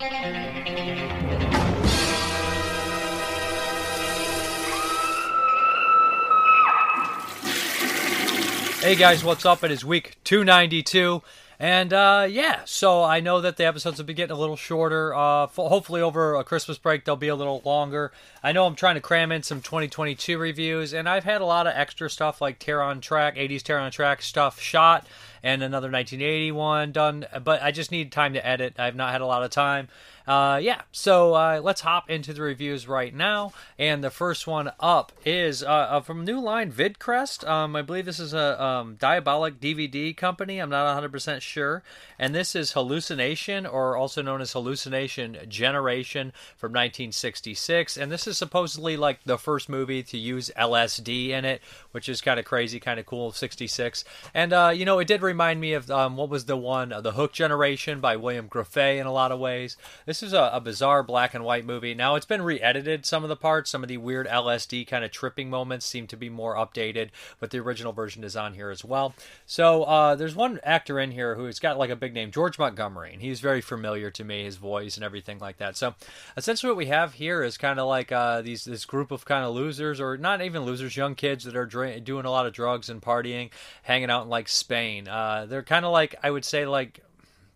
Hey guys, what's up? It is week 292. And uh, yeah, so I know that the episodes will be getting a little shorter. Uh, hopefully, over a Christmas break, they'll be a little longer. I know I'm trying to cram in some 2022 reviews, and I've had a lot of extra stuff like Terror on Track, 80s Terror on Track stuff shot, and another 1981 done. But I just need time to edit. I've not had a lot of time. Uh, yeah, so uh, let's hop into the reviews right now. And the first one up is uh, uh from New Line VidCrest. Um, I believe this is a um, Diabolik DVD company. I'm not 100% sure. And this is Hallucination, or also known as Hallucination Generation from 1966. And this is supposedly like the first movie to use LSD in it, which is kind of crazy, kind of cool, 66. And, uh, you know, it did remind me of um, what was the one, The Hook Generation by William Grefé in a lot of ways. This this is a, a, bizarre black and white movie. Now it's been re-edited. Some of the parts, some of the weird LSD kind of tripping moments seem to be more updated, but the original version is on here as well. So uh, there's one actor in here who's got like a big name, George Montgomery, and he's very familiar to me, his voice and everything like that. So essentially, what we have here is kind of like uh, these this group of kind of losers, or not even losers, young kids that are doing a lot of drugs and partying, hanging out in like Spain. Uh, they're kind of like I would say like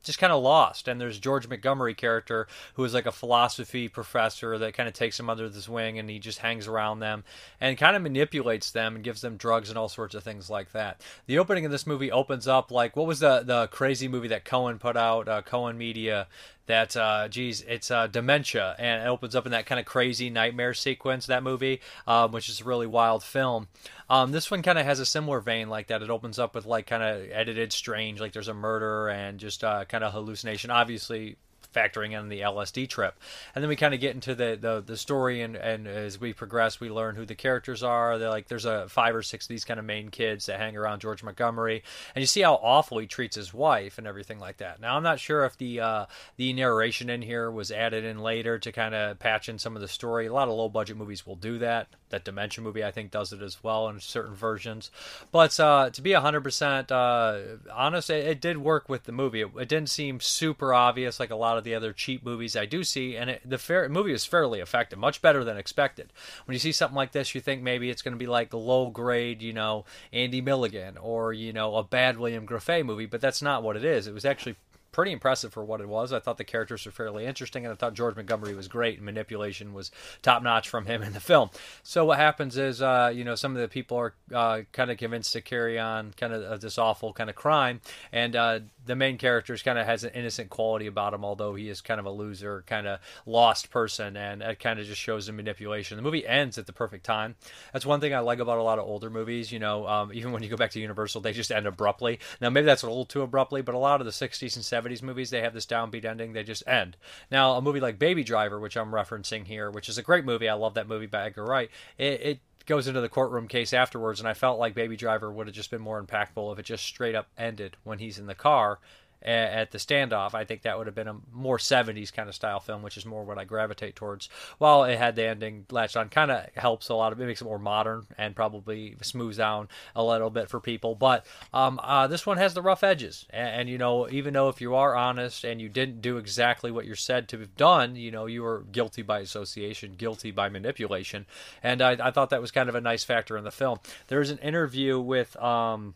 just kind of lost. And there's George Montgomery character who is like a philosophy professor that kind of takes them under his wing and he just hangs around them and kind of manipulates them and gives them drugs and all sorts of things like that. The opening of this movie opens up like what was the the crazy movie that Cohen put out, uh, Cohen Media that uh geez it's uh dementia and it opens up in that kind of crazy nightmare sequence that movie um, which is a really wild film. Um, this one kind of has a similar vein like that. It opens up with like kind of edited strange like there's a murder and just uh, kind of hallucination. Obviously factoring in the LSD trip. And then we kind of get into the, the, the story, and, and as we progress, we learn who the characters are. They're like there's a five or six of these kind of main kids that hang around George Montgomery, and you see how awful he treats his wife and everything like that. Now I'm not sure if the uh, the narration in here was added in later to kind of patch in some of the story. A lot of low budget movies will do that. That Dementia movie I think does it as well in certain versions. But uh, to be 100% uh, honest, it, it, did work with the movie. It, it didn't seem super obvious like a lot of the other cheap movies I do see, and it, the fair, movie is fairly effective, much better than expected. When you see something like this, you think maybe it's going to be like low grade, you know, Andy Milligan or you know a bad William Grefé movie, but that's not what it is. It was actually pretty impressive for what it was. I thought the characters were fairly interesting, and I thought George Montgomery was great. And manipulation was top notch from him in the film. So what happens is, uh, you know, some of the people are uh, kind of convinced to carry on kind of this awful kind of crime, and uh, the main character kind of has an innocent quality about him, although he is kind of a loser, kind of lost person, and it kind of just shows the manipulation. The movie ends at the perfect time. That's one thing I like about a lot of older movies. You know, um, even when you go back to Universal, they just end abruptly. Now maybe that's a little too abruptly, but a lot of the '60s and '70s 70s movies, they have this downbeat ending. They just end. Now, a movie like Baby Driver, which I'm referencing here, which is a great movie. I love that movie by Edgar Wright. It, it goes into the courtroom case afterwards, and I felt like Baby Driver would have just been more impactful if it just straight up ended when he's in the car at the standoff. I think that would have been a more 70s kind of style film, which is more what I gravitate towards. While it had the ending latched on, kind of helps a lot of it, makes it more modern and probably smooths down a little bit for people. But um, uh, this one has the rough edges. And, and, you know, even though if you are honest and you didn't do exactly what you're said to have done, you know, you were guilty by association, guilty by manipulation. And I, I thought that was kind of a nice factor in the film. There's an interview with. Um,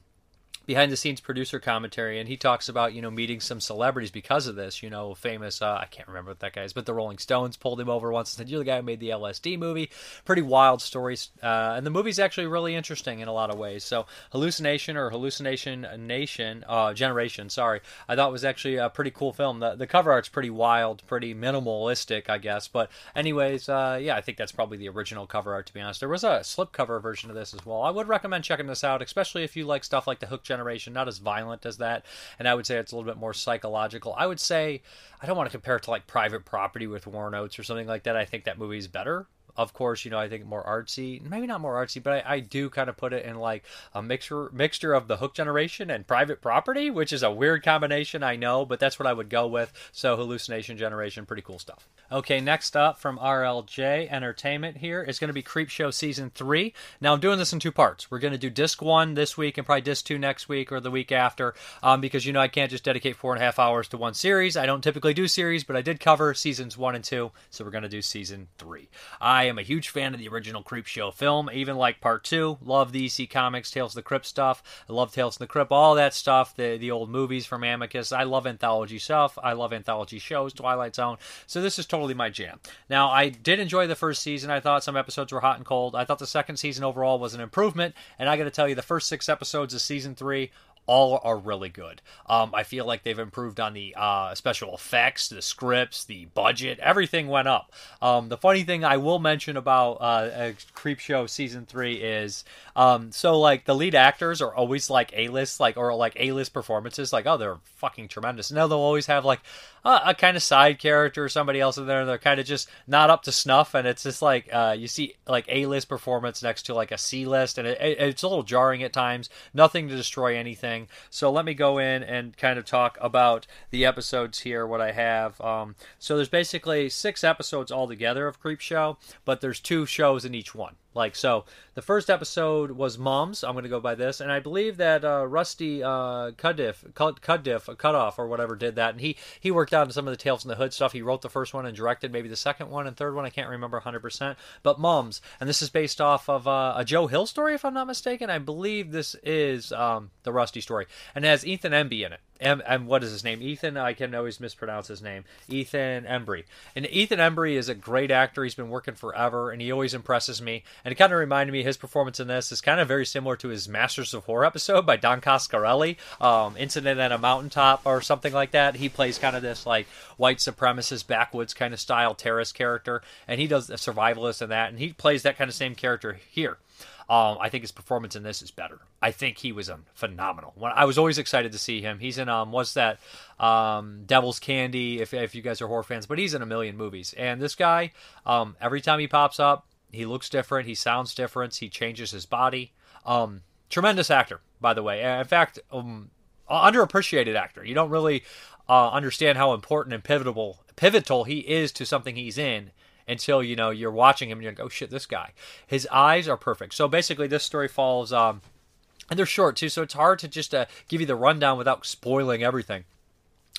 behind the scenes producer commentary, and he talks about you know meeting some celebrities because of this. You know, famous uh, I can't remember what that guy is, but the Rolling Stones pulled him over once and said, "You're the guy who made the LSD movie." Pretty wild stories, uh, and the movie's actually really interesting in a lot of ways. So, hallucination or hallucination nation uh, generation, sorry, I thought was actually a pretty cool film. The the cover art's pretty wild, pretty minimalistic, I guess. But anyways, uh, yeah, I think that's probably the original cover art. To be honest, there was a slipcover version of this as well. I would recommend checking this out, especially if you like stuff like the Hook Generation generation, not as violent as that. And I would say it's a little bit more psychological. I would say I don't want to compare it to like Private Property with Warren Oates or something like that. I think that movie is better of course, you know, I think more artsy. Maybe not more artsy, but I, I do kind of put it in like a mixture mixture of the Hook generation and Private Property, which is a weird combination, I know, but that's what I would go with. So Hallucination Generation, pretty cool stuff. Okay, next up from RLJ Entertainment here is going to be Creepshow Season 3. Now, I'm doing this in two parts. We're going to do Disc 1 this week and probably Disc 2 next week or the week after um, because, you know, I can't just dedicate four and a half hours to one series. I don't typically do series, but I did cover Seasons 1 and 2, so we're going to do Season 3. I am a huge fan of the original Creepshow film, even like Part 2. Love the EC Comics, Tales of the Crypt stuff. I love Tales of the Crypt, all that stuff, the, the old movies from Amicus. I love anthology stuff. I love anthology shows, Twilight Zone. So this is totally my jam. Now, I did enjoy the first season. I thought some episodes were hot and cold. I thought the second season overall was an improvement. And I got to tell you, the first six episodes of season three all are really good. Um, I feel like they've improved on the uh, special effects, the scripts, the budget. Everything went up. Um, the funny thing I will mention about uh, Creepshow season three is um, so like the lead actors are always like A list, like or like A list performances. Like oh, they're fucking tremendous. Now they'll always have like a, a kind of side character or somebody else in there. They're kind of just not up to snuff, and it's just like uh, you see like A list performance next to like a C list, and it, it, it's a little jarring at times. Nothing to destroy anything. So let me go in and kind of talk about the episodes here. What I have. Um, so there's basically six episodes altogether of Creepshow, but there's two shows in each one. Like so, the first episode was Mums. I'm going to go by this, and I believe that uh, Rusty uh, Cuddiff, Cuddiff, Cutoff, or whatever did that, and he he worked on some of the Tales from the Hood stuff. He wrote the first one and directed maybe the second one and third one. I can't remember 100, percent but Mums, and this is based off of uh, a Joe Hill story, if I'm not mistaken. I believe this is um, the Rusty story, and it has Ethan Embry in it. And, and what is his name? Ethan. I can always mispronounce his name. Ethan Embry. And Ethan Embry is a great actor. He's been working forever, and he always impresses me. And it kind of reminded me his performance in this is kind of very similar to his Masters of Horror episode by Don Coscarelli, um, Incident at a Mountaintop or something like that. He plays kind of this like white supremacist backwoods kind of style terrorist character, and he does a survivalist in that, and he plays that kind of same character here. Um, I think his performance in this is better. I think he was um, phenomenal. When, I was always excited to see him. He's in um, what's that? Um, Devil's Candy. If if you guys are horror fans, but he's in a million movies. And this guy, um, every time he pops up, he looks different. He sounds different. He changes his body. Um, tremendous actor, by the way. In fact, um, underappreciated actor. You don't really uh, understand how important and pivotal pivotal he is to something he's in until you know you're watching him and you're like, oh shit, this guy. His eyes are perfect. So basically, this story follows, um, and they're short too, so it's hard to just uh, give you the rundown without spoiling everything.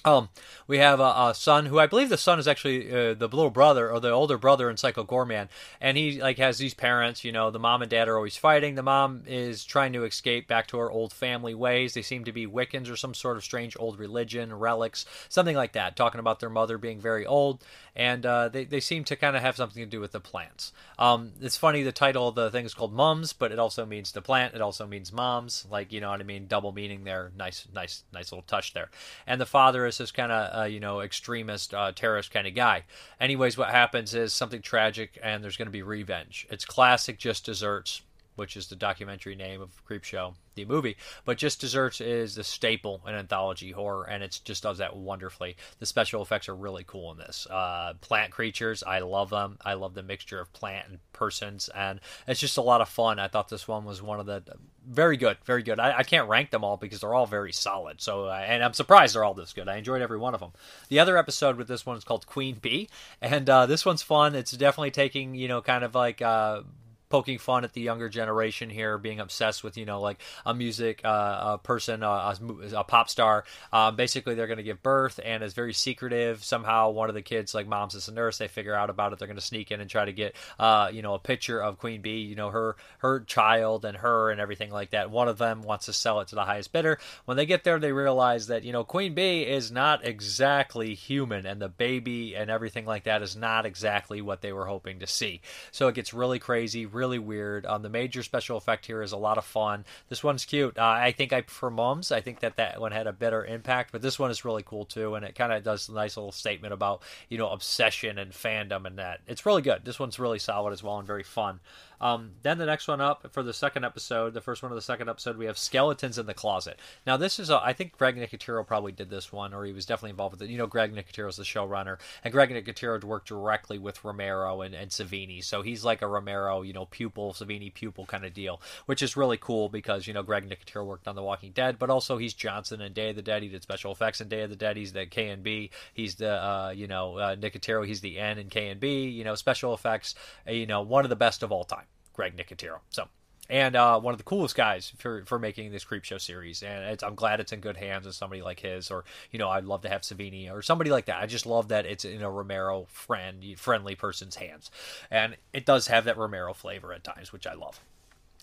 Um, we have a, a, son who I believe the son is actually uh, the little brother or the older brother in Psycho Goreman, and he like has these parents. You know, the mom and dad are always fighting. The mom is trying to escape back to her old family ways. They seem to be Wiccans or some sort of strange old religion, relics, something like that. Talking about their mother being very old, and uh, they they seem to kind of have something to do with the plants. Um, it's funny the title of the thing is called Mums, but it also means the plant. It also means moms. Like you know what I mean, double meaning there. Nice, nice, nice little touch there. And the father is this kind of uh, you know extremist uh, terrorist kind of guy. Anyways, what happens is something tragic, and there's going to be revenge. It's classic, just desserts, which is the documentary name of Creepshow the movie. But Just Desserts is the staple in anthology horror, and it just does that wonderfully. The special effects are really cool in this. Uh, plant creatures, I love them. I love the mixture of plant and persons, and it's just a lot of fun. I thought this one was one of the very good, very good. I, I can't rank them all because they're all very solid. So, uh, and I'm surprised they're all this good. I enjoyed every one of them. The other episode with this one is called Queen Bee, and uh, this one's fun. It's definitely taking you know kind of like uh, poking fun at the younger generation here, being obsessed with you know like a music uh, a person, a, a pop star. Um, basically, they're going to give birth, and it's very secretive. Somehow, one of the kids, like mom's is a nurse, they figure out about it. They're going to sneak in and try to get uh, you know a picture of Queen Bee, you know her her child and her and everything like that. One of them wants to sell it to the highest bidder. When they get there, they realize that you know Queen Bee is not exactly human, and the baby and everything like that is not exactly what they were hoping to see. So it gets really crazy really weird. Um, the major special effect here is a lot of fun. This one's cute. Uh, I think I prefer Mums. I think that that one had a better impact, but this one is really cool too, and it kind of does a nice little statement about you know obsession and fandom and that. It's really good. This one's really solid as well and very fun. Um, then the next one up for the second episode, the first one of the second episode, we have Skeletons in the Closet. Now, this is, a, I think Greg Nicotero probably did this one, or he was definitely involved with it. You know, Greg Nicotero is the showrunner, and Greg Nicotero worked directly with Romero and, and Savini. So he's like a Romero, you know, pupil, Savini pupil kind of deal, which is really cool because, you know, Greg Nicotero worked on The Walking Dead, but also he's Johnson in Day of the Dead. He did special effects in Day of the Dead. He's the KNB. He's the, uh, you know, uh, Nicotero. He's the N in K and B. You know, special effects, uh, you know, one of the best of all time. Greg Nicotero. So, and uh, one of the coolest guys for for making this creep show series. And I'm glad it's in good hands with somebody like his, or you know, I'd love to have Savini or somebody like that. I just love that it's in a Romero friend friendly person's hands, and it does have that Romero flavor at times, which I love.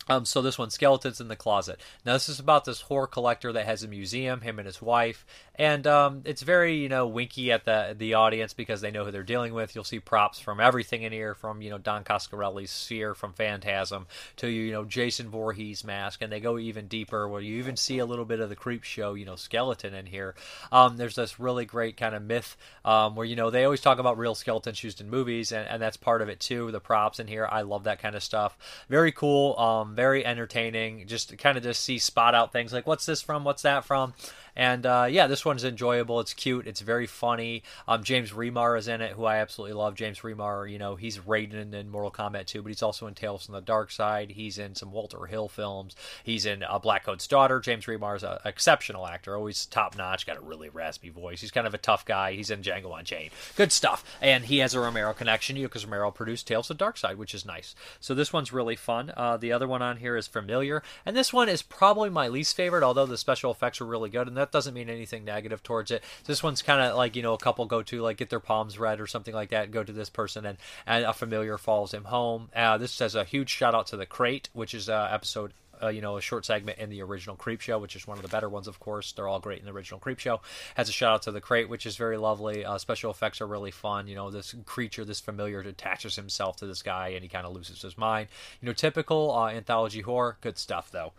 Um, so this one, Skeletons in the Closet. Now this is about this horror collector that has a museum, him and his wife, and um, it's very you know winky at the the audience because they know who they're dealing with. You'll see props from everything in here, from you know Don Coscarelli's sphere from Phantasm to you know Jason Voorhees mask, and they go even deeper where you even see a little bit of the creep show you know skeleton in here. Um, there's this really great kind of myth um, where you know they always talk about real skeletons used in movies, and, and that's part of it too. The props in here, I love that kind of stuff. Very cool. Very entertaining. Just kind of just see spot out things like what's this from, what's that from, and uh, yeah, this one's enjoyable. It's cute. It's very funny. Um, James Remar is in it, who I absolutely love. James Remar, you know, he's Raiden in Mortal Kombat 2, but he's also in Tales from the Dark Side. He's in some Walter Hill films. He's in uh, Black Coat's Daughter. James Remar is an exceptional actor, always top notch. Got a really raspy voice. He's kind of a tough guy. He's in Django Unchained. Good stuff. And he has a Romero connection, you know, because Romero produced Tales of the Dark Side, which is nice. So this one's really fun. Uh, the other one on here is Familiar, and this one is probably my least favorite, although the special effects are really good, and that doesn't mean anything negative towards it. This one's kind of like you know a couple go to like get their palms read or something like that. Go to this person and and a familiar follows him home. Uh, this says a huge shout out to the crate, which is uh, episode uh, you know, a short segment in the original Creepshow, which is one of the better ones, of course. They're all great in the original Creepshow. Has a shout out to the Crate, which is very lovely. Uh, special effects are really fun. You know, this creature, this familiar, attaches himself to this guy, and he kind of loses his mind. You know, typical uh, anthology horror. Good stuff, though.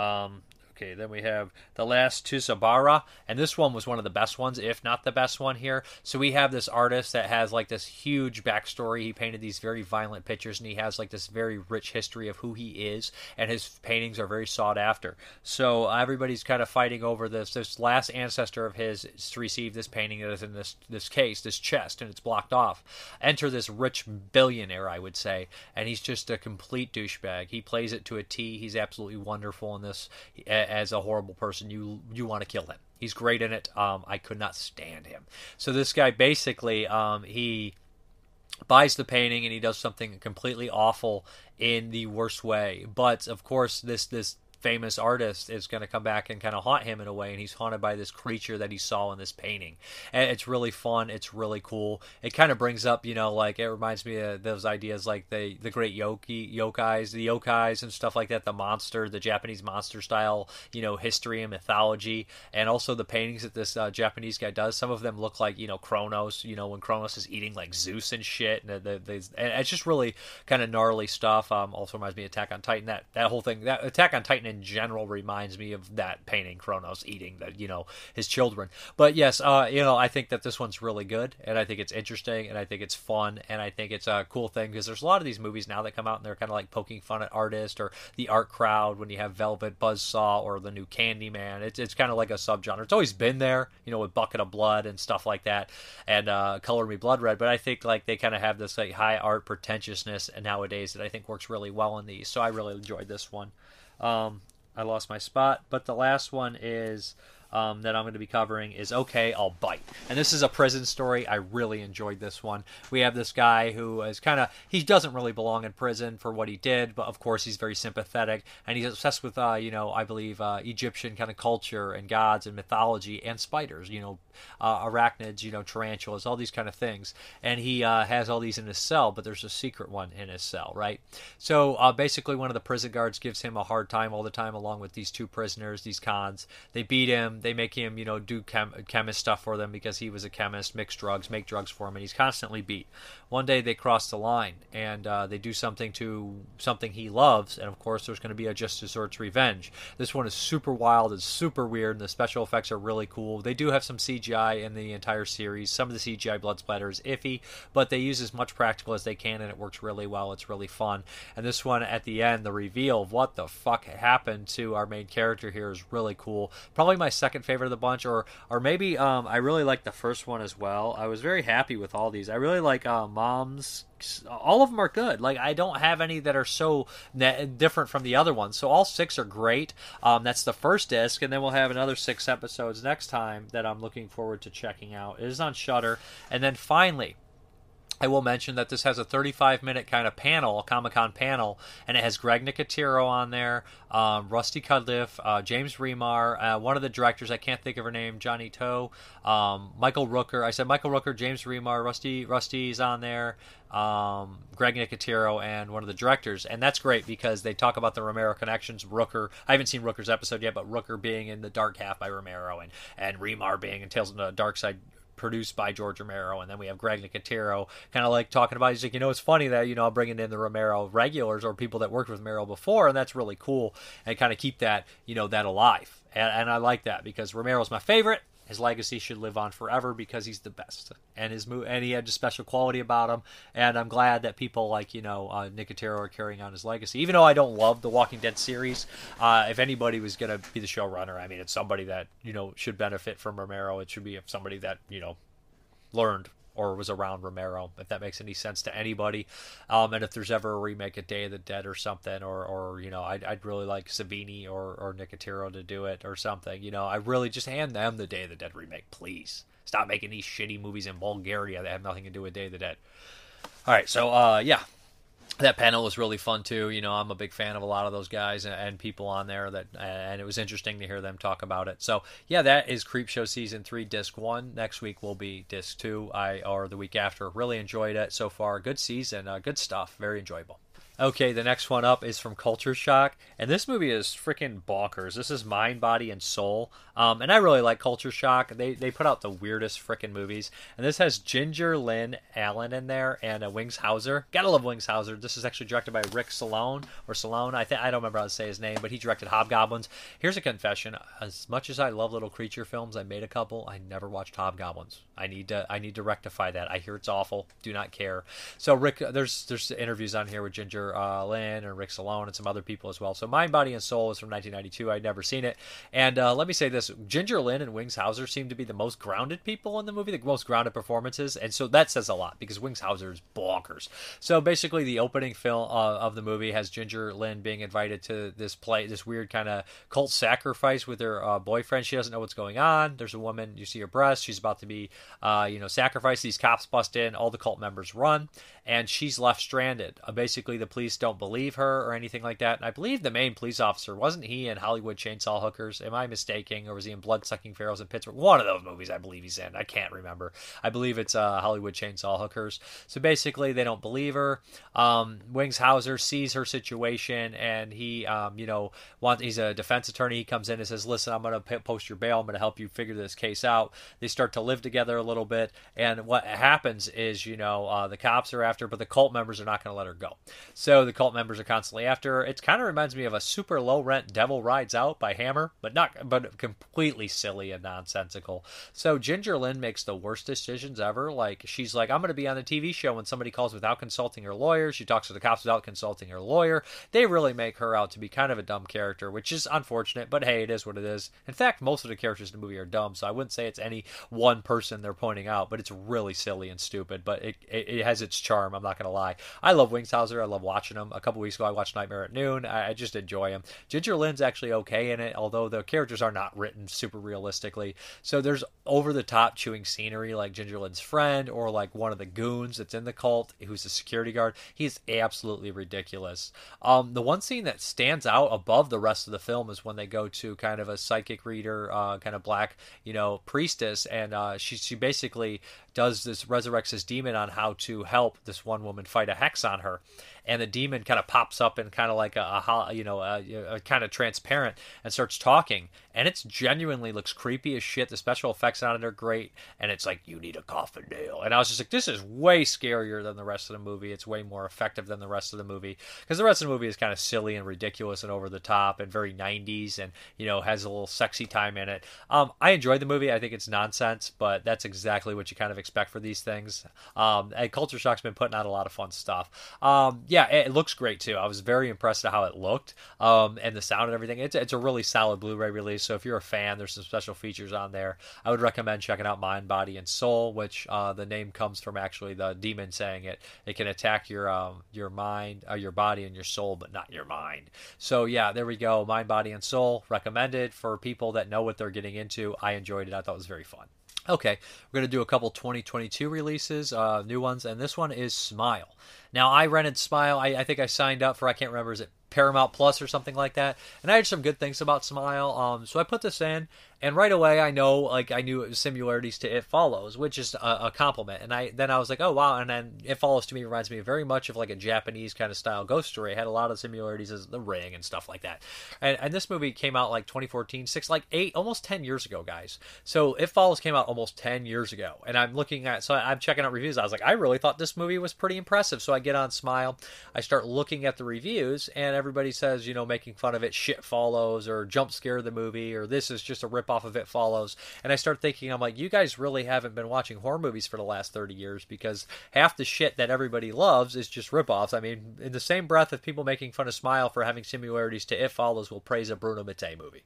Um, Okay, then we have The Last Tsuburaya, and this one was one of the best ones, if not the best one here. So we have this artist that has like this huge backstory. He painted these very violent pictures, and he has like this very rich history of who he is, and his paintings are very sought after. So everybody's kind of fighting over this. This last ancestor of his to receive this painting that is in this this case, this chest, and it's blocked off. Enter this rich billionaire, I would say, and he's just a complete douchebag. He plays it to a T. He's absolutely wonderful in this as a horrible person, you you want to kill him. He's great in it. Um, I could not stand him. So this guy basically um, he buys the painting and he does something completely awful in the worst way. But of course, this this famous artist is going to come back and kind of haunt him in a way, and he's haunted by this creature that he saw in this painting. And it's really fun. It's really cool. It kind of brings up, you know, like it reminds me of those ideas like the the great yoki yokais, the yokais and stuff like that. The monster, the Japanese monster style, you know, history and mythology, and also the paintings that this uh, Japanese guy does. Some of them look like you know Kronos. You know, when Kronos is eating like Zeus and shit, and, the, the, and it's just really kind of gnarly stuff. Um, also reminds me of Attack on Titan. That that whole thing, that Attack on Titan in general reminds me of that painting Kronos eating the you know his children. But yes, uh, you know I think that this one's really good, and I think it's interesting, and I think it's fun, and I think it's a cool thing because there's a lot of these movies now that come out and they're kind of like poking fun at artists or the art crowd. When you have Velvet Buzzsaw or the new Candyman, it's it's kind of like a subgenre. It's always been there, you know, with Bucket of Blood and stuff like that, and uh, Color Me Blood Red. But I think like they kind of have this like high art pretentiousness nowadays that I think works really well in these. So I really enjoyed this one. Um, I lost my spot. But the last one is um, that I'm going to be covering is Okay, I'll Bite. And this is a prison story. I really enjoyed this one. We have this guy who is kind of, he doesn't really belong in prison for what he did, but of course he's very sympathetic and he's obsessed with, uh, you know, I believe uh, Egyptian kind of culture and gods and mythology and spiders, you know, uh, arachnids, you know, tarantulas, all these kind of things. And he uh, has all these in his cell, but there's a secret one in his cell, right? So uh, basically, one of the prison guards gives him a hard time all the time, along with these two prisoners, these cons. They beat him they make him, you know, do chem- chemist stuff for them because he was a chemist, mix drugs, make drugs for him, and he's constantly beat. One day they cross the line and uh, they do something to something he loves, and of course there's going to be a just desserts revenge. This one is super wild, it's super weird, and the special effects are really cool. They do have some CGI in the entire series. Some of the CGI blood splatter is iffy, but they use as much practical as they can, and it works really well. It's really fun. And this one at the end, the reveal of what the fuck happened to our main character here is really cool. Probably my second favorite of the bunch, or or maybe um, I really like the first one as well. I was very happy with all these. I really like uh, Mom's all of them are good. Like I don't have any that are so different from the other ones. So all six are great. Um, that's the first disc, and then we'll have another six episodes next time that I'm looking forward to checking out. It is on Shudder, and then finally I will mention that this has a 35 minute kind of panel, a Comic Con panel, and it has Greg Nicotero on there, um, Rusty Cundieff, uh, James Remar, uh, one of the directors, I can't think of her name, Johnny Toe, um, Michael Rooker. I said Michael Rooker, James Remar, Rusty Rusty's on there, um, Greg Nicotero, and one of the directors. And that's great because they talk about the Romero connections. Rooker, I haven't seen Rooker's episode yet, but Rooker being in The Dark Half by Romero and, and Remar being in Tales of the Dark Side produced by George Romero, and then we have Greg Nicotero kind of like talking about. He's like, you know, it's funny that you know I'm bringing in the Romero regulars or people that worked with Romero before, and that's really cool, and kind of keep that you know that alive. And, and I like that because Romero's my favorite, his legacy should live on forever because he's the best, and his mo- and he had a special quality about him. And I'm glad that people like you know uh, Nicotero are carrying on his legacy. Even though I don't love the Walking Dead series, uh, if anybody was to be the showrunner, I mean, it's somebody that you know should benefit from Romero. It should be somebody that you know learned or was around Romero, if that makes any sense to anybody. Um, and if there's ever a remake of Day of the Dead or something, or, or you know, I'd, I'd really like Savini or, or Nicotero to do it or something. You know, I really just hand them the Day of the Dead remake, please. Stop making these shitty movies in Bulgaria that have nothing to do with Day of the Dead. All right, so uh, yeah, that panel was really fun too. You know, I'm a big fan of a lot of those guys and, and, people on there that, and it was interesting to hear them talk about it. So yeah, that is Creepshow season three, disc one. Next week will be disc two. I or the week after. Really enjoyed it so far. Good season, uh, good stuff. Very enjoyable. Okay, the next one up is from Culture Shock, and this movie is freaking bonkers. This is Mind, Body, and Soul, um, and I really like Culture Shock. They they put out the weirdest freaking movies, and this has Ginger Lynn Allen in there and uh, Wings Hauser. Gotta love Wings Hauser. This is actually directed by Rick Salone or Salone. I think I don't remember how to say his name, but he directed Hobgoblins. Here's a confession: as much as I love little creature films, I made a couple. I never watched Hobgoblins. I need to I need to rectify that. I hear it's awful. Do not care. So Rick, there's there's interviews on here with Ginger uh, Lynn and Rick Salone and some other people as well. So Mind, Body, and Soul is from 1992. I'd never seen it. And uh, let me say this Ginger Lynn and Wings Hauser seem to be the most grounded people in the movie, the most grounded performances. And so that says a lot because Wings Hauser is bonkers. So basically, the opening film uh, of the movie has Ginger Lynn being invited to this play, this weird kind of cult sacrifice with her uh, boyfriend. She doesn't know what's going on. There's a woman, you see her breast. She's about to be, uh, you know, sacrificed. These cops bust in. All the cult members run. And she's left stranded. Uh, basically, the police don't believe her or anything like that. And I believe the main police officer wasn't he in Hollywood Chainsaw Hookers? Am I mistaken, or was he in Blood Sucking Pharaohs in Pittsburgh? One of those movies, I believe he's in. I can't remember. I believe it's uh, Hollywood Chainsaw Hookers. So basically, they don't believe her. Um, Wings Hauser sees her situation, and he, um, you know, want he's a defense attorney. He comes in and says, "Listen, I'm going to post your bail. I'm going to help you figure this case out." They start to live together a little bit, and what happens is, you know, uh, the cops are after, but the cult members are not going to let her go. So the cult members are constantly after her. It kind of reminds me of a super low rent Devil Rides Out by Hammer, but not, but completely silly and nonsensical. So Ginger Lynn makes the worst decisions ever. Like she's like, I'm going to be on the TV show when somebody calls without consulting her lawyer. She talks to the cops without consulting her lawyer. They really make her out to be kind of a dumb character, which is unfortunate. But hey, it is what it is. In fact, most of the characters in the movie are dumb, so I wouldn't say it's any one person they're pointing out, but it's really silly and stupid. But it it, it has its charm. I'm not to lie. I love Wings Hauser. I love watching him. A couple weeks ago, I watched Nightmare at Noon. I, I just enjoy him. Ginger Lynn's actually okay in it, although the characters are not written super realistically. So there's over the top chewing scenery like Ginger Lynn's friend or like one of the goons that's in the cult who's a security guard. He's absolutely ridiculous. Um, the one scene that stands out above the rest of the film is when they go to kind of a psychic reader, uh, kind of black, you know, priestess, and uh, she she basically does this resurrects this demon on how to help this one woman fight a hex on her and the demon kind of pops up and kind of like a, a you know a, a kind of transparent and starts talking. And it's genuinely looks creepy as shit. The special effects on it are great. And it's like you need a coffin nail and i was just like this is way scarier than the rest of the movie. It's way more effective than the rest of the movie. Because the rest of the movie is kind of silly and ridiculous and over the top and very 90s and you know has a little sexy time in it. Um, i enjoyed the movie. I think it's nonsense but that's exactly what you kind of expect for these things. Um, and culture shock's been putting out a lot of fun stuff. Um, yeah it, looks great too. I was very impressed at how it looked um, and the sound and everything. It's, it's a really solid blu-ray release so if you're a fan there's some special features on there. I would recommend checking out mind body and soul which uh, the name comes from actually the demon saying it. It can attack your um, your mind uh, your body and your soul but not your mind. So yeah there we go. Mind body and soul recommended. For people that know what they're getting into i enjoyed it. I thought it was very fun Okay, we're going to do a couple 2022 releases, uh, new ones, and this one is Smile. Now, I rented Smile. I, I, think I signed up for, I can't remember, is it Paramount Plus or something like that? And I had some good things about Smile. Um, so I put this in, and right away I know like I knew it was similarities to It Follows, which is a, a, compliment. And I then I was like, oh wow! And then It Follows to me reminds me very much of like a Japanese kind of style ghost story. It had a lot of similarities as The Ring and stuff like that. And, and this movie came out like 2014, six like eight, almost 10 years ago, guys. So It Follows came out almost 10 years ago, and I'm looking at so I'm checking out reviews. I was like, I really thought this movie was pretty impressive. So I get on Smile, I start looking at the reviews, and everybody says, you know, making fun of it, shit follows, or jump scare the movie, or this is just a rip off of It Follows and I start thinking, I'm like, you guys really haven't been watching horror movies for the last 30 years because half the shit that everybody loves is just ripoffs. I mean, in the same breath of people making fun of Smile for having similarities to It Follows will praise a Bruno Mattei movie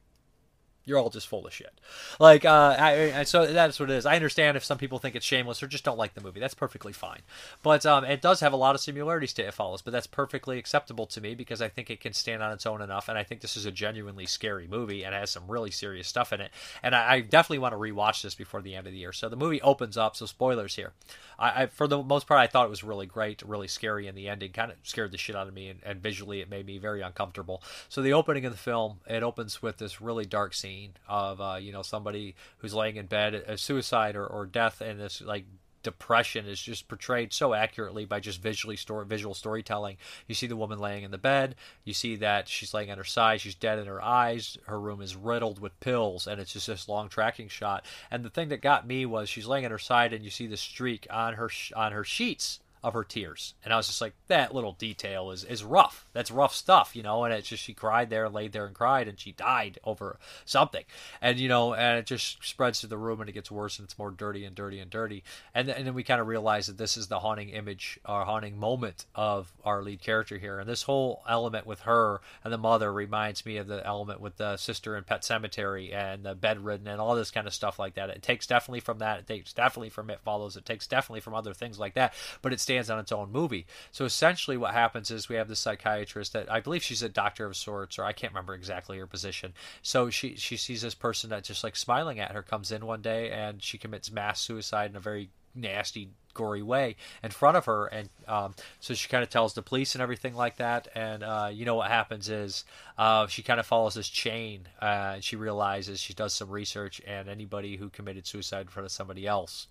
you're all just full of shit. Like, uh, I, I, so that's what it is. I understand if some people think it's shameless or just don't like the movie. That's perfectly fine. But um, it does have a lot of similarities to It Follows, but that's perfectly acceptable to me because I think it can stand on its own enough, and I think this is a genuinely scary movie and has some really serious stuff in it. And I, I definitely want to rewatch this before the end of the year. So the movie opens up. So spoilers here. I, I for the most part, I thought it was really great, really scary, in the ending kind of scared the shit out of me, and, and visually it made me very uncomfortable. So the opening of the film, it opens with this really dark scene scene of uh, you know somebody who's laying in bed, a suicide or, or death, and this like depression is just portrayed so accurately by just visually story, visual storytelling. You see the woman laying in the bed. You see that she's laying on her side. She's dead in her eyes. Her room is riddled with pills, and it's just this long tracking shot. And the thing that got me was she's laying on her side, and you see the streak on her on her sheets of her tears. And I was just like, that little detail is, is rough. That's rough stuff, you know. And it's just she cried there, laid there and cried, and she died over something. And you know, and it just spreads to the room, and it gets worse, and it's more dirty and dirty and dirty. And and then we kind of realize that this is the haunting image, or haunting moment of our lead character here. And this whole element with her and the mother reminds me of the element with the sister in Pet Sematary and the bedridden and all this kind of stuff like that. It takes definitely from that. It takes definitely from It Follows. It takes definitely from other things like that. But it stands on its own movie. So essentially, what happens is we have this psychiatrist that I believe she's a doctor of sorts, or I can't remember exactly her position. So she she sees this person that just like smiling at her comes in one day and she commits mass suicide in a very nasty gory way in front of her and um, so she kind of tells the police and everything like that and uh, you know what happens is uh, she kind of follows this chain uh, and she realizes she does some research and anybody who committed suicide in front of somebody else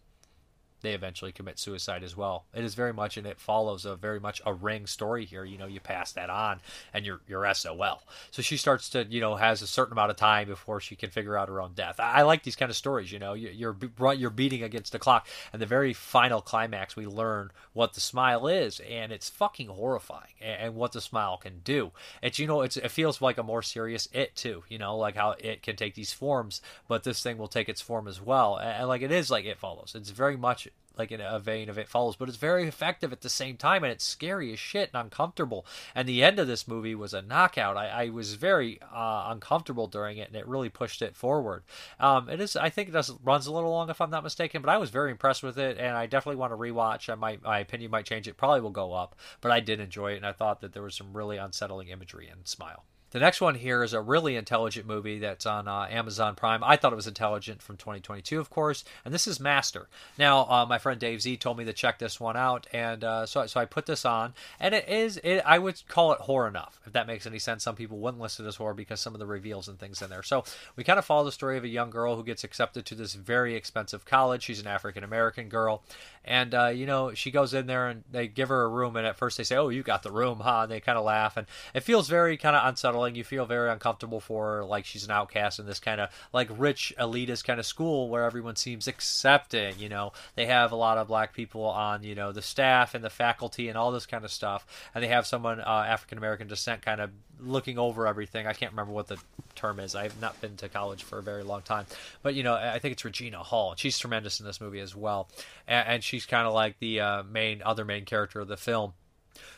they eventually commit suicide as well. It is very much, and it follows a very much a ring story here. You know, you pass that on, and you're you're SOL. So she starts to, you know, has a certain amount of time before she can figure out her own death. I, I like these kind of stories. You know, you're you're beating against the clock, and the very final climax, we learn what the smile is, and it's fucking horrifying, and, and what the smile can do. It's you know, it's it feels like a more serious it too. You know, like how it can take these forms, but this thing will take its form as well, and, and like it is like it follows. It's very much like in a vein of it follows but it's very effective at the same time and it's scary as shit and uncomfortable. And the end of this movie was a knockout. I, I was very uh, uncomfortable during it and it really pushed it forward. Um, it is i think it does runs a little long if i'm not mistaken but i was very impressed with it and i definitely want to rewatch. I might my opinion might change. It probably will go up but i did enjoy it and i thought that there was some really unsettling imagery in smile the next one here is a really intelligent movie that's on uh, Amazon Prime. I thought it was intelligent from 2022, of course, and this is Master. Now, uh, my friend Dave Z told me to check this one out, and uh, so so I put this on, and it is it, I would call it horror enough, if that makes any sense. Some people wouldn't listen to this horror because some of the reveals and things in there. So we kind of follow the story of a young girl who gets accepted to this very expensive college. She's an African American girl, and uh, you know she goes in there and they give her a room, and at first they say, "Oh, you got the room, huh?" And they kind of laugh, and it feels very kind of unsettling. You feel very uncomfortable for her, like she's an outcast in this kind of like rich elitist kind of school where everyone seems accepting. You know, they have a lot of black people on you know the staff and the faculty and all this kind of stuff, and they have someone uh, African American descent kind of looking over everything. I can't remember what the term is. I've not been to college for a very long time, but you know, I think it's Regina Hall. She's tremendous in this movie as well, and, and she's kind of like the uh, main other main character of the film.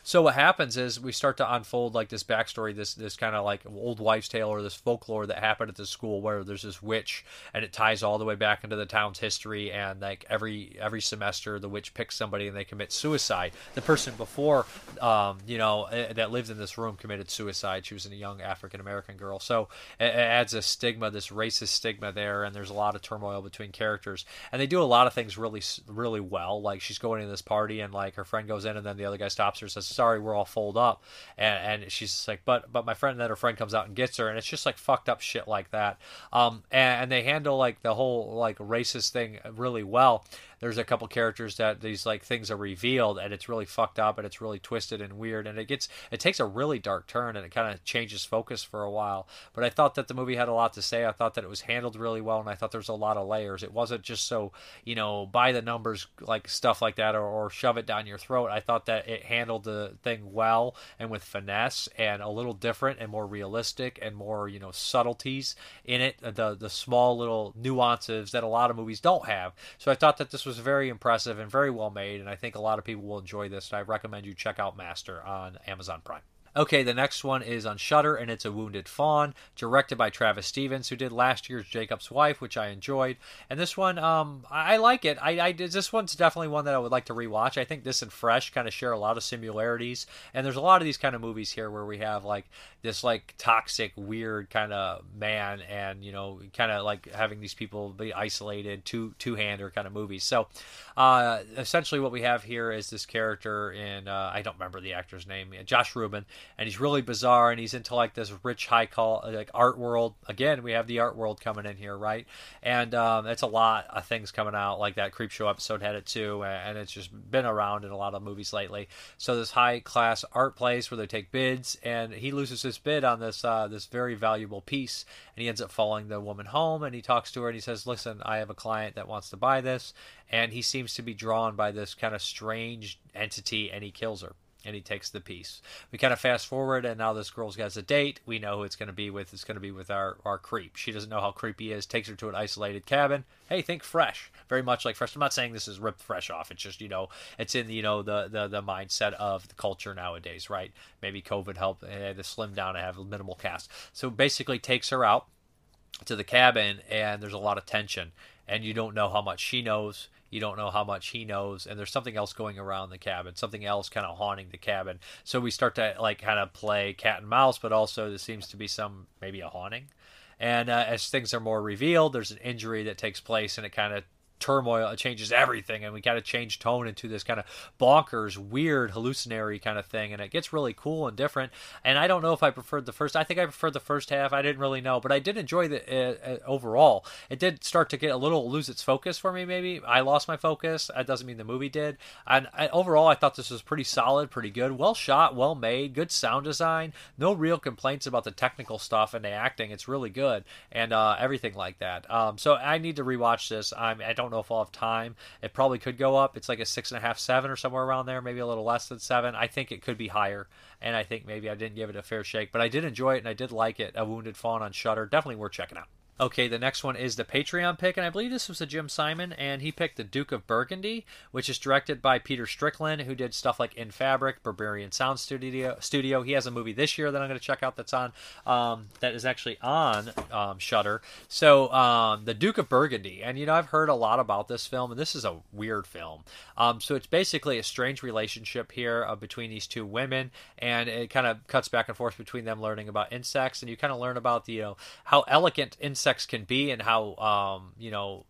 So what happens is we start to unfold like this backstory, this this kind of like old wives' tale or this folklore that happened at the school where there's this witch, and it ties all the way back into the town's history. And like every every semester, the witch picks somebody and they commit suicide. The person before, um, you know, eh, that lived in this room committed suicide. She was a young African American girl, so it, it adds a stigma, this racist stigma there. And there's a lot of turmoil between characters, and they do a lot of things really really well. Like she's going to this party, and like her friend goes in, and then the other guy stops her, says sorry, we're all fold up. And, and she's like, but but my friend, and then her friend comes out and gets her, and it's just like fucked up shit like that. Um, and, and they handle like the whole like racist thing really well there's a couple characters that these like things are revealed and it's really fucked up and it's really twisted and weird and it gets it takes a really dark turn and it kind of changes focus for a while. But i thought that the movie had a lot to say. I thought that it was handled really well and i thought there's a lot of layers. It wasn't just so you know by the numbers like stuff like that or, or shove it down your throat. I thought that it handled the thing well and with finesse and a little different and more realistic and more you know subtleties in it. The the small little nuances that a lot of movies don't have. So i thought that this was very impressive and very well made, and I think a lot of people will enjoy this. And I recommend you check out Master on Amazon Prime. Okay, the next one is on Shudder, and it's a Wounded Fawn, directed by Travis Stevens, who did last year's Jacob's Wife, which I enjoyed. And this one, um, I, I like it. I, I this one's definitely one that I would like to rewatch. I think this and Fresh kind of share a lot of similarities, and there's a lot of these kind of movies here where we have like this like toxic, weird kind of man, and you know, kind of like having these people be isolated, two two hander kind of movies. So, uh, essentially, what we have here is this character in uh, I don't remember the actor's name, Josh Ruben and he's really bizarre and he's into like this rich high call like art world. Again we have the art world coming in here right? And um, it's a lot of things coming out like that creep show episode had it too and it's just been around in a lot of movies lately. So this high class art place where they take bids and he loses his bid on this uh, this very valuable piece and he ends up following the woman home and he talks to her and he says listen i have a client that wants to buy this and he seems to be drawn by this kind of strange entity and he kills her and he takes the piece. We kind of fast forward, and now this girl's got a date. We know who it's going to be with. It's going to be with our, our creep. She doesn't know how creepy he is. Takes her to an isolated cabin. Hey, think fresh. Very much like fresh. I'm not saying this is ripped fresh off. It's just you know, it's in you know the the, the mindset of the culture nowadays, right? Maybe COVID helped uh, to slim down and have a minimal cast. So basically, takes her out to the cabin, and there's a lot of tension, and you don't know how much she knows you don't know how much he knows and there's something else going around the cabin something else kind of haunting the cabin. So we start to like kind of play cat and mouse but also there seems to be some maybe a haunting. And uh, as things are more revealed there's an injury that takes place and it kind of turmoil. It changes everything, and we kind of change tone into this kind of bonkers, weird, hallucinatory kind of thing, and it gets really cool and different. And I don't know if I preferred the first. I think I preferred the first half. I didn't really know, but I did enjoy the uh, uh, overall. It did start to get a little lose its focus for me. Maybe I lost my focus. That doesn't mean the movie did. And I, overall, I thought this was pretty solid, pretty good, well shot, well made, good sound design. No real complaints about the technical stuff and the acting. It's really good and uh, everything like that. Um, so I need to rewatch this. I'm, I don't don't know if I'll have time. It probably could go up. It's like a six and a half, seven, or somewhere around there, maybe a little less than seven. I think it could be higher, and I think maybe I didn't give it a fair shake, but I did enjoy it and I did like it. A Wounded Fawn on Shudder, definitely worth checking out. Okay, the next one is the Patreon pick, and I believe this was a Jim Simon, and he picked the Duke of Burgundy, which is directed by Peter Strickland, who did stuff like In Fabric, Berberian Sound Studio. Studio. He has a movie this year that I'm going to check out that's on um, that is actually on um, Shudder. So um, the Duke of Burgundy, and you know I've heard a lot about this film, and this is a weird film. Um, so it's basically a strange relationship here uh, between these two women, and it kind of cuts back and forth between them learning about insects, and you kind of learn about the you know how elegant insects insects can be and how um, you know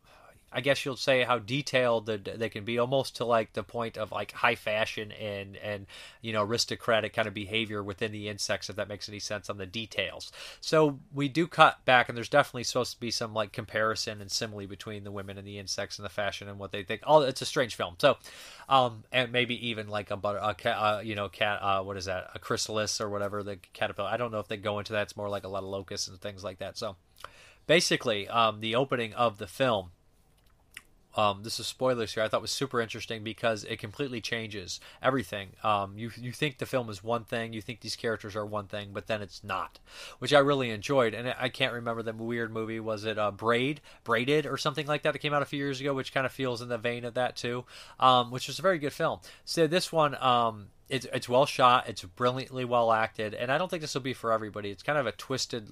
I guess you'll say how detailed they can be, almost to like the point of like high fashion and and you know aristocratic kind of behavior within the insects, if that makes any sense on the details. So we do cut back, and there's definitely supposed to be some like comparison and simile between the women and the insects and the fashion and what they think. Oh, it's a strange film. So, um, and maybe even like a, butter, a, a uh, you know cat, uh, what is that, a chrysalis or whatever the caterpillar. I don't know if they go into that. It's more like a lot of locusts and things like that. So basically, um, the opening of the film um, this is spoilers here. I thought was super interesting because it completely changes everything. Um, you you think the film is one thing, you think these characters are one thing, but then it's not, which I really enjoyed. And I can't remember the weird movie. Was it uh, Braid, Braided, or something like that that came out a few years ago, which kind of feels in the vein of that too, um, which was a very good film. So this one. Um, it's, it's well shot. It's brilliantly well acted, and I don't think this will be for everybody. It's kind of a twisted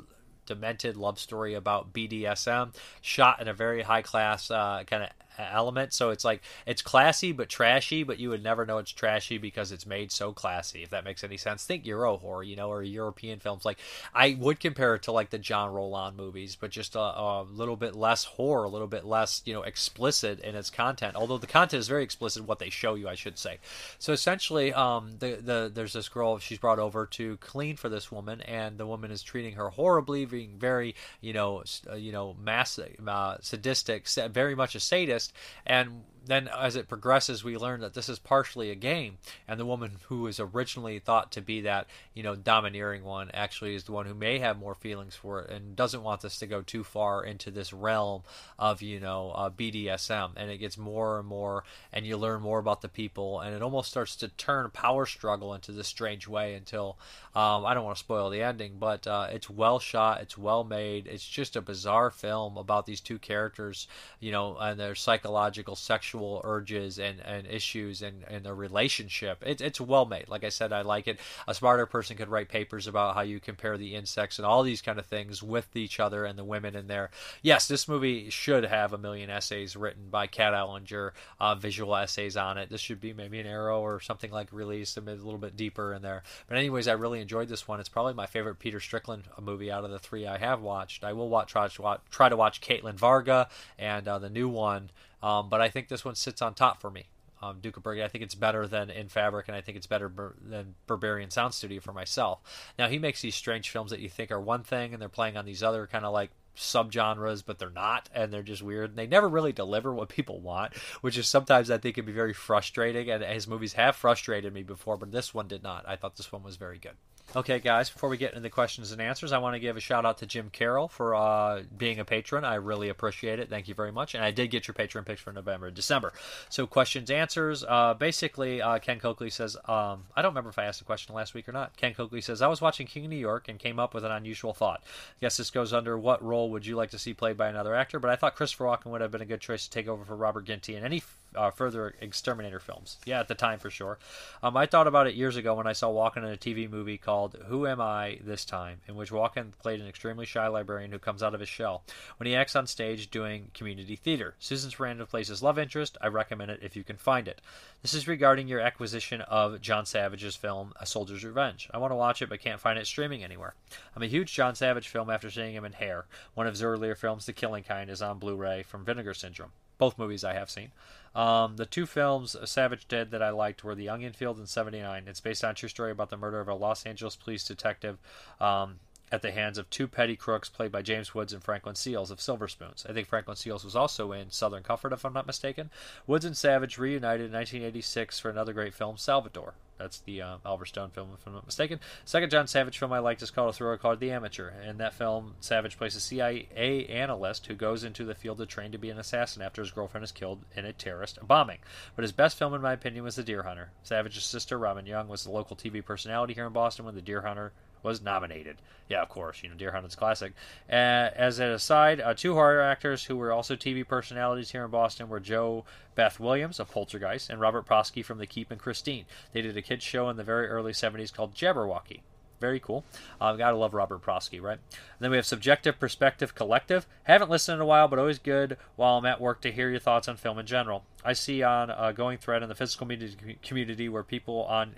demented love story about BDSM, shot in a very high class uh, kind of element. So it's like it's classy but trashy, but you would never know it's trashy because it's made so classy. If that makes any sense, think Euro horror, you know, or European films. Like I would compare it to like the John Rollin movies, but just a, a little bit less horror, a little bit less, you know, explicit in its content. Although the content is very explicit, what they show you, I should say. So essentially, um, the the there's this girl she's brought over to clean for this woman, and the woman is treating her horribly, being very, you know, uh, you know, mass uh, sadistic, very much a sadist and then as it progresses, we learn that this is partially a game, and the woman who was originally thought to be that you know domineering one actually is the one who may have more feelings for it and doesn't want this to go too far into this realm of you know uh, BDSM, and it gets more and more, and you learn more about the people, and it almost starts to turn power struggle into this strange way until um, I don't want to spoil the ending, but uh, it's well shot, it's well made, it's just a bizarre film about these two characters, you know, and their psychological sexual sexual urges and, and issues and, and their relationship. It, it's well made. Like I said, I like it. A smarter person could write papers about how you compare the insects and all these kind of things with each other and the women in there. Yes, this movie should have a million essays written by Kat Ellinger, uh, visual essays on it. This should be maybe an arrow or something like released a little bit deeper in there. But anyways, I really enjoyed this one. It's probably my favorite Peter Strickland movie out of the three I have watched. I will watch try to watch, try to watch Katalin Varga and uh, the new one um, but I think this one sits on top for me. Um, Duke of Burgundy. I think it's better than In Fabric, and I think it's better than Berberian Sound Studio for myself. Now he makes these strange films that you think are one thing, and they're playing on these other kind of like subgenres, but they're not, and they're just weird. And they never really deliver what people want, which is sometimes I think can be very frustrating. And his movies have frustrated me before, but this one did not. I thought this one was very good. Okay, guys, before we get into the questions and answers, I want to give a shout out to Jim Carroll for uh, being a patron. I really appreciate it. Thank you very much. And I did get your patron picks for November and December. So, questions, answers. Uh, basically, uh, Ken Coakley says, um, I don't remember if I asked a question last week or not. Ken Coakley says, I was watching King of New York and came up with an unusual thought. I guess this goes under what role would you like to see played by another actor? But I thought Christopher Walken would have been a good choice to take over for Robert Ginty in any uh, further Exterminator films. Yeah, at the time for sure. Um, I thought about it years ago when I saw Walken in a TV movie called Who Am I This Time, in which Walken played an extremely shy librarian who comes out of his shell when he acts on stage doing community theater. Susan Sarandon plays his love interest. I recommend it if you can find it. This is regarding your acquisition of John Savage's film A Soldier's Revenge. I want to watch it but can't find it streaming anywhere. I'm a huge John Savage film after seeing him in Hair. One of his earlier films, The Killing Kind, is on Blu-ray from Vinegar Syndrome both movies I have seen. Um, the two films Savage Dead that I liked were The Onion Field and 79. It's based on a true story about the murder of a Los Angeles police detective um, at the hands of two petty crooks played by James Woods and Franklin Seales of Silver Spoons. I think Franklin Seales was also in Southern Comfort, if I'm not mistaken. Woods and Savage reunited in 1986 for another great film, Salvador. That's the uh, Oliver Stone film, if I'm not mistaken. Second John Savage film I liked is called a thriller called The Amateur. In that film, Savage plays a CIA analyst who goes into the field to train to be an assassin after his girlfriend is killed in a terrorist bombing. But his best film, in my opinion, was The Deer Hunter. Savage's sister, Robin Young, was the local TV personality here in Boston when The Deer Hunter was nominated. Yeah, of course, you know, Deer Hunter's classic. Uh, as an aside, uh, two horror actors who were also TV personalities here in Boston were Joe Beth Williams of Poltergeist and Robert Prosky from The Keep and Christine. They did a kids show in the very early 70s called Jabberwocky. Very cool. Uh, gotta love Robert Prosky, right? And then we have Subjective Perspective Collective. Haven't listened in a while, but always good while I'm at work to hear your thoughts on film in general. I see on a going thread in the physical media community where people on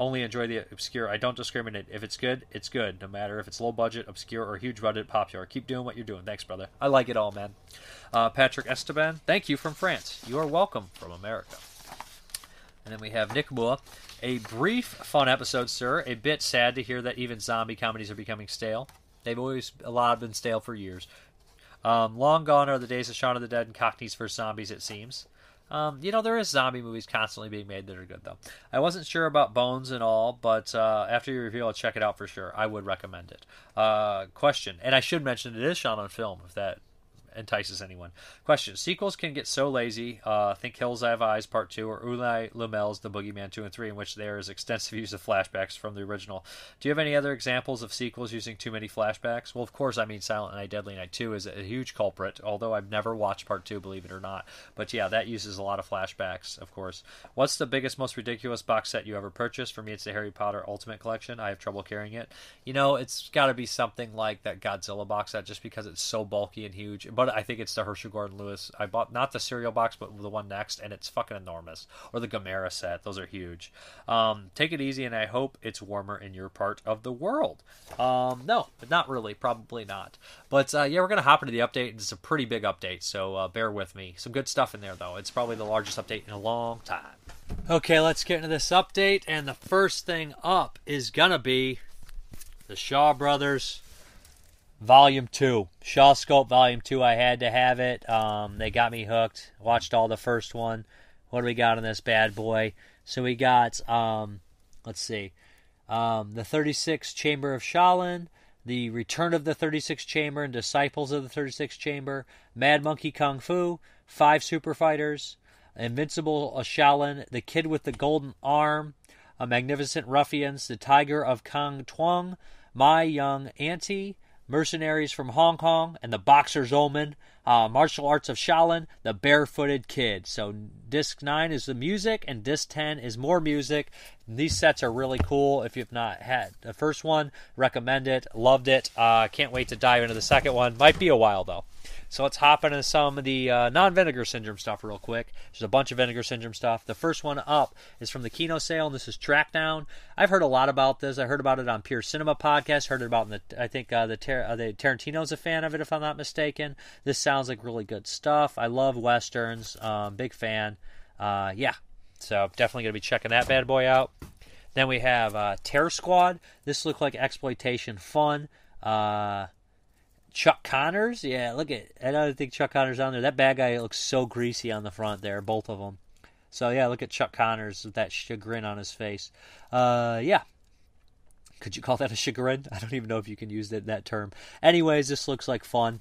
Only enjoy the obscure. I don't discriminate. If it's good, it's good. No matter if it's low budget, obscure, or huge budget, popular. Keep doing what you're doing. Thanks, brother. I like it all, man. Uh, Patrick Esteban, thank you from France. You are welcome from America. And then we have Nick Moore. A brief, fun episode, sir. A bit sad to hear that even zombie comedies are becoming stale. They've always, a lot have been stale for years. Um, long gone are the days of Shaun of the Dead and Cockneys vs. Zombies, it seems. Um, you know, there is zombie movies constantly being made that are good, though. I wasn't sure about Bones and all, but uh, after your review, I'll check it out for sure. I would recommend it. Uh, question, and I should mention it is shot on film, if that entices anyone. Question: Sequels can get so lazy. Uh, think Hills Have Eyes Part Two or Ulli Lommel's The Boogeyman Two and Three, in which there is extensive use of flashbacks from the original. Do you have any other examples of sequels using too many flashbacks? Well, of course, I mean Silent Night, Deadly Night Two is a huge culprit. Although I've never watched Part Two, believe it or not. But yeah, that uses a lot of flashbacks, of course. What's the biggest, most ridiculous box set you ever purchased? For me, it's the Harry Potter Ultimate Collection. I have trouble carrying it. You know, it's got to be something like that Godzilla box set, just because it's so bulky and huge. But I think it's the Herschell Gordon Lewis. I bought not the cereal box, but the one next, and it's fucking enormous. Or the Gamera set; those are huge. Um, take it easy, and I hope it's warmer in your part of the world. Um, no, but not really. Probably not. But uh, yeah, we're gonna hop into the update. It's a pretty big update, so uh, bear with me. Some good stuff in there, though. It's probably the largest update in a long time. Okay, let's get into this update, and the first thing up is gonna be the Shaw Brothers Volume 2. Shawscope Volume 2. I had to have it. Um, they got me hooked. Watched all the first one. What do we got on this bad boy? So we got, um, let's see, um, the 36th Chamber of Shaolin, the Return of the 36th Chamber and Disciples of the 36th Chamber, Mad Monkey Kung Fu, Five Super Fighters, Invincible Shaolin, The Kid with the Golden Arm, A Magnificent Ruffians, The Tiger of Kwangtung, My Young Auntie, Mercenaries from Hong Kong, and The Boxer's Omen, uh, Martial Arts of Shaolin, The Barefooted Kid. So disc 9 is the music, and disc 10 is more music. These sets are really cool. If you've not had the first one, recommend it. Loved it. Uh, can't wait to dive into the second one. Might be a while, though. So let's hop into some of the uh, non vinegar syndrome stuff real quick. There's a bunch of vinegar syndrome stuff. The first one up is from the Kino sale, and this is Trackdown. I've heard a lot about this. I heard about it on Pure Cinema podcast. Heard it about in the I think uh, the Tar- uh, the Tarantino's a fan of it, if I'm not mistaken. This sounds like really good stuff. I love westerns. Um, big fan. Uh, yeah, so definitely gonna be checking that bad boy out. Then we have uh, Terror Squad. This looked like exploitation fun. Chuck Connors. Yeah, look at. I don't think Chuck Connors on there. That bad guy looks so greasy on the front there, both of them. So yeah, look at Chuck Connors with that chagrin on his face. Uh, yeah. Could you call that a chagrin? I don't even know if you can use that, that term. Anyways, this looks like fun.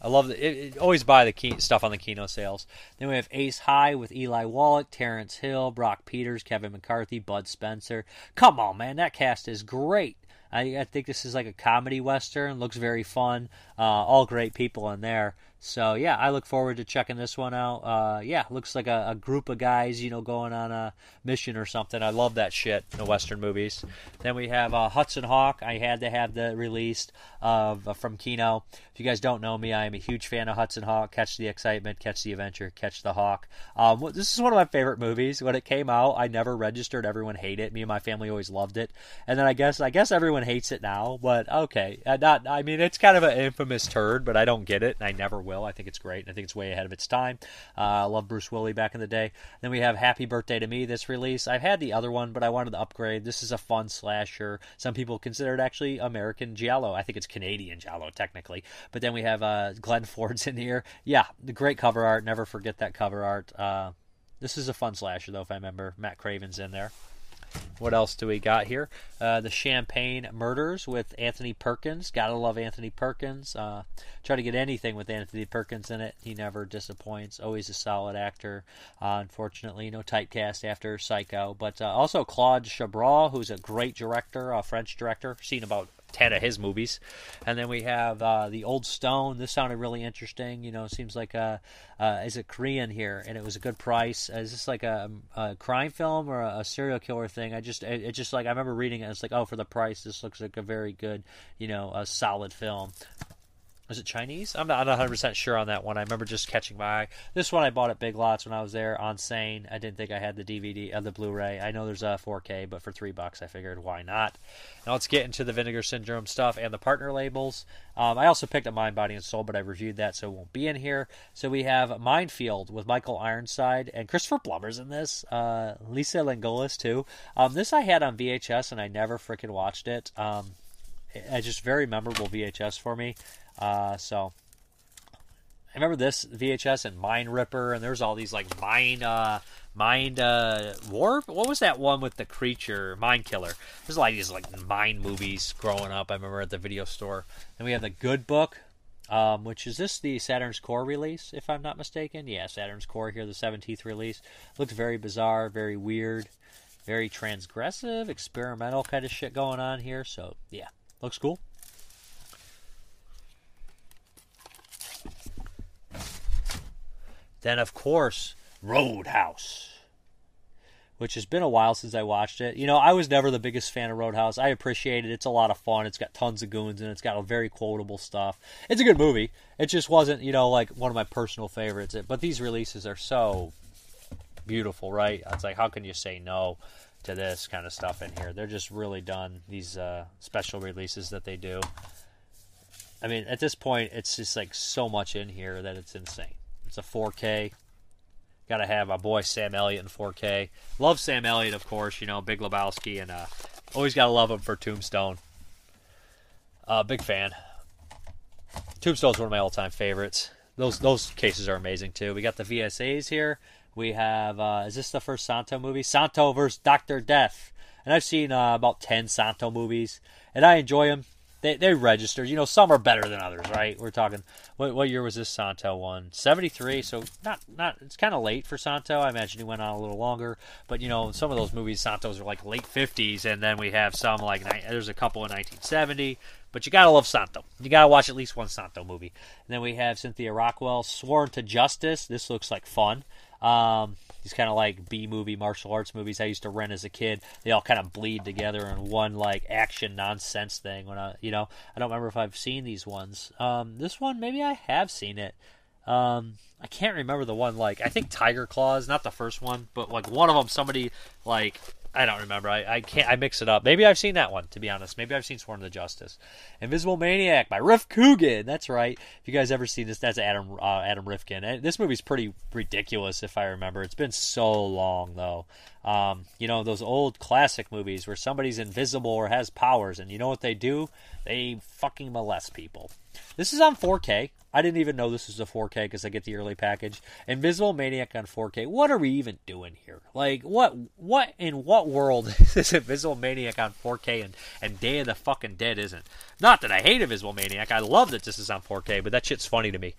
I love it, it. Always buy the key, stuff on the Kino sales. Then we have Ace High with Eli Wallach, Terence Hill, Brock Peters, Kevin McCarthy, Bud Spencer. Come on, man, that cast is great. I, I think this is like a comedy western. Looks very fun. Uh, all great people in there. So yeah, I look forward to checking this one out. Uh, yeah, looks like a, a, group of guys, you know, going on a mission or something. I love that shit in the western movies. Then we have uh, Hudson Hawk. I had to have the released of uh, from Kino. If you guys don't know me, I am a huge fan of Hudson Hawk. Catch the excitement, catch the adventure, catch the hawk. Um, this is one of my favorite movies. When it came out, I never registered. Everyone hated it. Me and my family always loved it. And then I guess I guess everyone hates it now. But okay, uh, not. I mean, it's kind of an infamous turd, but I don't get it, and I never will. I think it's great. I think it's way ahead of its time. Uh, I love Bruce Willis back in the day. Then we have Happy Birthday to Me, this release. I've had the other one, but I wanted to upgrade. This is a fun slasher. Some people consider it actually American Giallo. I think it's Canadian Giallo, technically. But then we have uh, Glenn Ford's in here. Yeah, the great cover art. Never forget that cover art. Uh, this is a fun slasher, though, if I remember. Matt Craven's in there. What else do we got here? Uh, the Champagne Murders with Anthony Perkins. Gotta love Anthony Perkins. Uh, try to get anything with Anthony Perkins in it. He never disappoints. Always a solid actor. Uh, unfortunately, no typecast after Psycho. But uh, also Claude Chabrol, who's a great director, a French director. Seen about ten of his movies. And then we have uh, the Old Stone. This sounded really interesting. You know, seems like a uh, is it Korean here, and it was a good price. Is this like a, a crime film or a, a, serial killer thing? I just it, it, just like I remember reading it. It's like oh, for the price, this looks like a very good, you know, a solid film. Was it Chinese? I'm not, I'm not 100% sure on that one. I remember just catching my eye. This one I bought at Big Lots when I was there on Sane. I didn't think I had the DVD of uh, the Blu-ray. I know there's a 4K, but for three bucks, I figured why not. Now let's get into the Vinegar Syndrome stuff and the partner labels. Um, I also picked up Mind, Body, and Soul, but I reviewed that, so it won't be in here. So we have Minefield with Michael Ironside and Christopher Plummer's in this. Uh, Lisa Langlois too. Um, this I had on VHS and I never freaking watched it. Um, it's just very memorable VHS for me. Uh, so I remember this VHS and Mind Ripper, and there's all these like Mind uh, Mind uh, Warp. What was that one with the creature Mind Killer? There's a lot of these like Mind movies growing up. I remember at the video store. Then we have the Good Book, um, which is this the Saturn's Core release, if I'm not mistaken? Yeah, Saturn's Core here, the 17th release. Looks very bizarre, very weird, very transgressive, experimental kind of shit going on here. So yeah, looks cool. Then, of course, Roadhouse, which has been a while since I watched it. You know, I was never the biggest fan of Roadhouse. I appreciate it. It's a lot of fun. It's got tons of goons and it's got a very quotable stuff. It's a good movie. It just wasn't, you know, like one of my personal favorites. But these releases are so beautiful, right? It's like, how can you say no to this kind of stuff in here? They're just really done, these uh, special releases that they do. I mean, at this point, it's just like so much in here that it's insane. It's a 4K. Got to have my boy Sam Elliott in 4K. Love Sam Elliott, of course. You know, Big Lebowski, and uh, always got to love him for Tombstone. Uh, big fan. Tombstone's one of my all-time favorites. Those those cases are amazing too. We got the VSAs here. We have uh, is this the first Santo movie? Santo versus Doctor Death. And I've seen uh, about ten Santo movies, and I enjoy them they they registered. You know, some are better than others, right? We're talking. What what year was this Santo one? Seventy three. So not not. It's kind of late for Santo. I imagine he went on a little longer. But you know, some of those movies Santos are like late fifties, and then we have some like there's a couple in nineteen seventy. But you gotta love Santo. You gotta watch at least one Santo movie. And then we have Cynthia Rothrock, Sworn to Justice. This looks like fun. Um, these kind of like B movie martial arts movies I used to rent as a kid. They all kind of bleed together in one like action nonsense thing. When I, you know, I don't remember if I've seen these ones. Um, this one maybe I have seen it. Um, I can't remember the one like I think Tiger Claws, not the first one, but like one of them. Somebody like I don't remember. I, I can't. I mix it up. Maybe I've seen that one. To be honest, maybe I've seen Sworn to Justice, Invisible Maniac by Rif Coogan. That's right. If you guys ever seen this, that's Adam uh, Adam Rifkin. And this movie's pretty ridiculous, if I remember. It's been so long though. Um, you know those old classic movies where somebody's invisible or has powers, and you know what they do? They fucking molest people. This is on 4K. I didn't even know this was a 4K because I get the early package. Invisible Maniac on 4K. What are we even doing here? Like, what, what in what world is Invisible Maniac on 4K and, and Day of the fucking Dead isn't? Not that I hate Invisible Maniac. I love that this is on 4K, but that shit's funny to me.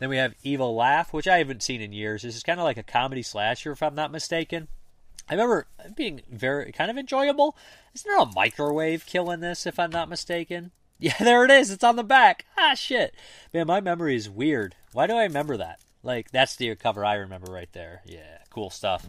Then we have Evil Laugh, which I haven't seen in years. This is kind of like a comedy slasher, if I'm not mistaken. I remember being very kind of enjoyable. Isn't there a microwave kill in this, if I'm not mistaken? Yeah, there it is. It's on the back. Ah, shit. Man, my memory is weird. Why do I remember that? Like, that's the cover I remember right there. Yeah, cool stuff.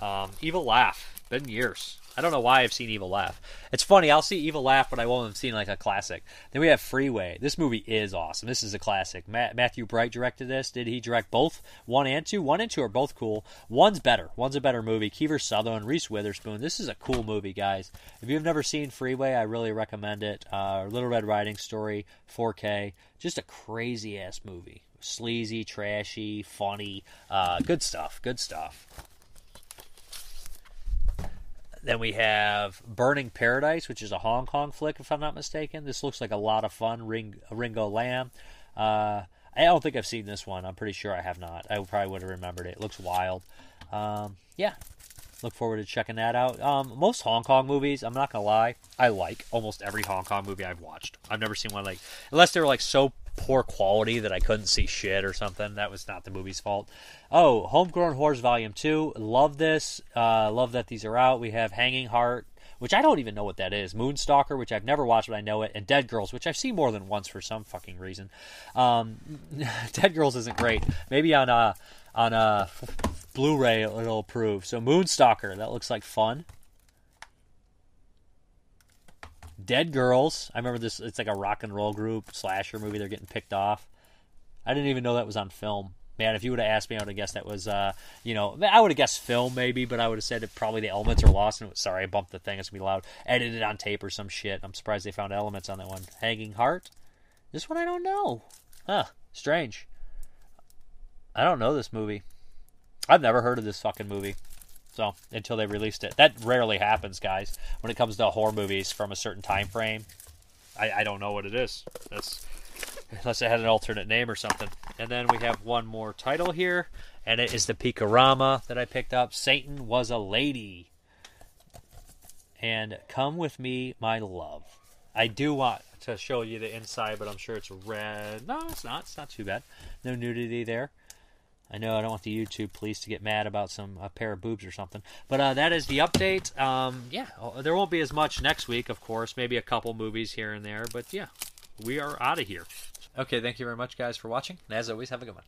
Um, Evil Laugh. Been years. I don't know why I've seen Evil Laugh. It's funny, I'll see Evil Laugh, but I won't have seen like a classic. Then we have Freeway. This movie is awesome. This is a classic. Ma- Matthew Bright directed this. Did he direct both? One and two? One and two are both cool. One's better. One's a better movie. Kiefer Sutherland, Reese Witherspoon. This is a cool movie, guys. If you've never seen Freeway, I really recommend it. Uh, Little Red Riding Story, 4K. Just a crazy ass movie. Sleazy, trashy, funny. Uh, good stuff. Good stuff. Then we have Burning Paradise, which is a Hong Kong flick, if I'm not mistaken. This looks like a lot of fun. Ring, Ringo Lam. Uh, I don't think I've seen this one. I'm pretty sure I have not. I probably would have remembered it. It looks wild. Um, yeah, look forward to checking that out. Um, most Hong Kong movies, I'm not gonna lie, I like almost every Hong Kong movie I've watched. I've never seen one like unless they were like so poor quality that I couldn't see shit or something. That was not the movie's fault. Oh, Homegrown Horrors Volume 2. Love this. Uh, love that these are out. We have Hanging Heart, which I don't even know what that is. Moonstalker, which I've never watched, but I know it. And Dead Girls, which I've seen more than once for some fucking reason. Um, Dead Girls isn't great. Maybe on a, on a Blu-ray it'll approve. So Moonstalker, that looks like fun. Dead Girls. I remember this. It's like a rock and roll group slasher movie. They're getting picked off. I didn't even know that was on film. Man, if you would have asked me, I would have guessed that was, uh, you know, I would have guessed film maybe, but I would have said probably the elements are lost. And sorry, I bumped the thing. It's gonna be loud. Edited on tape or some shit. I'm surprised they found elements on that one. Hanging Heart. This one I don't know. Huh? Strange. I don't know this movie. I've never heard of this fucking movie. So until they released it, that rarely happens, guys. When it comes to horror movies from a certain time frame, I, I don't know what it is. That's unless it had an alternate name or something. And then we have one more title here, and it is the Peekarama that I picked up. Satan was a lady. And come with me, my love. I do want to show you the inside, but I'm sure it's red. No, it's not. It's not too bad. No nudity there. I know I don't want the YouTube police to get mad about some a pair of boobs or something, but uh, that is the update. Um, yeah, uh, there won't be as much next week, of course. Maybe a couple movies here and there, but yeah, we are out of here. Okay, thank you very much, guys, for watching. And as always, have a good one.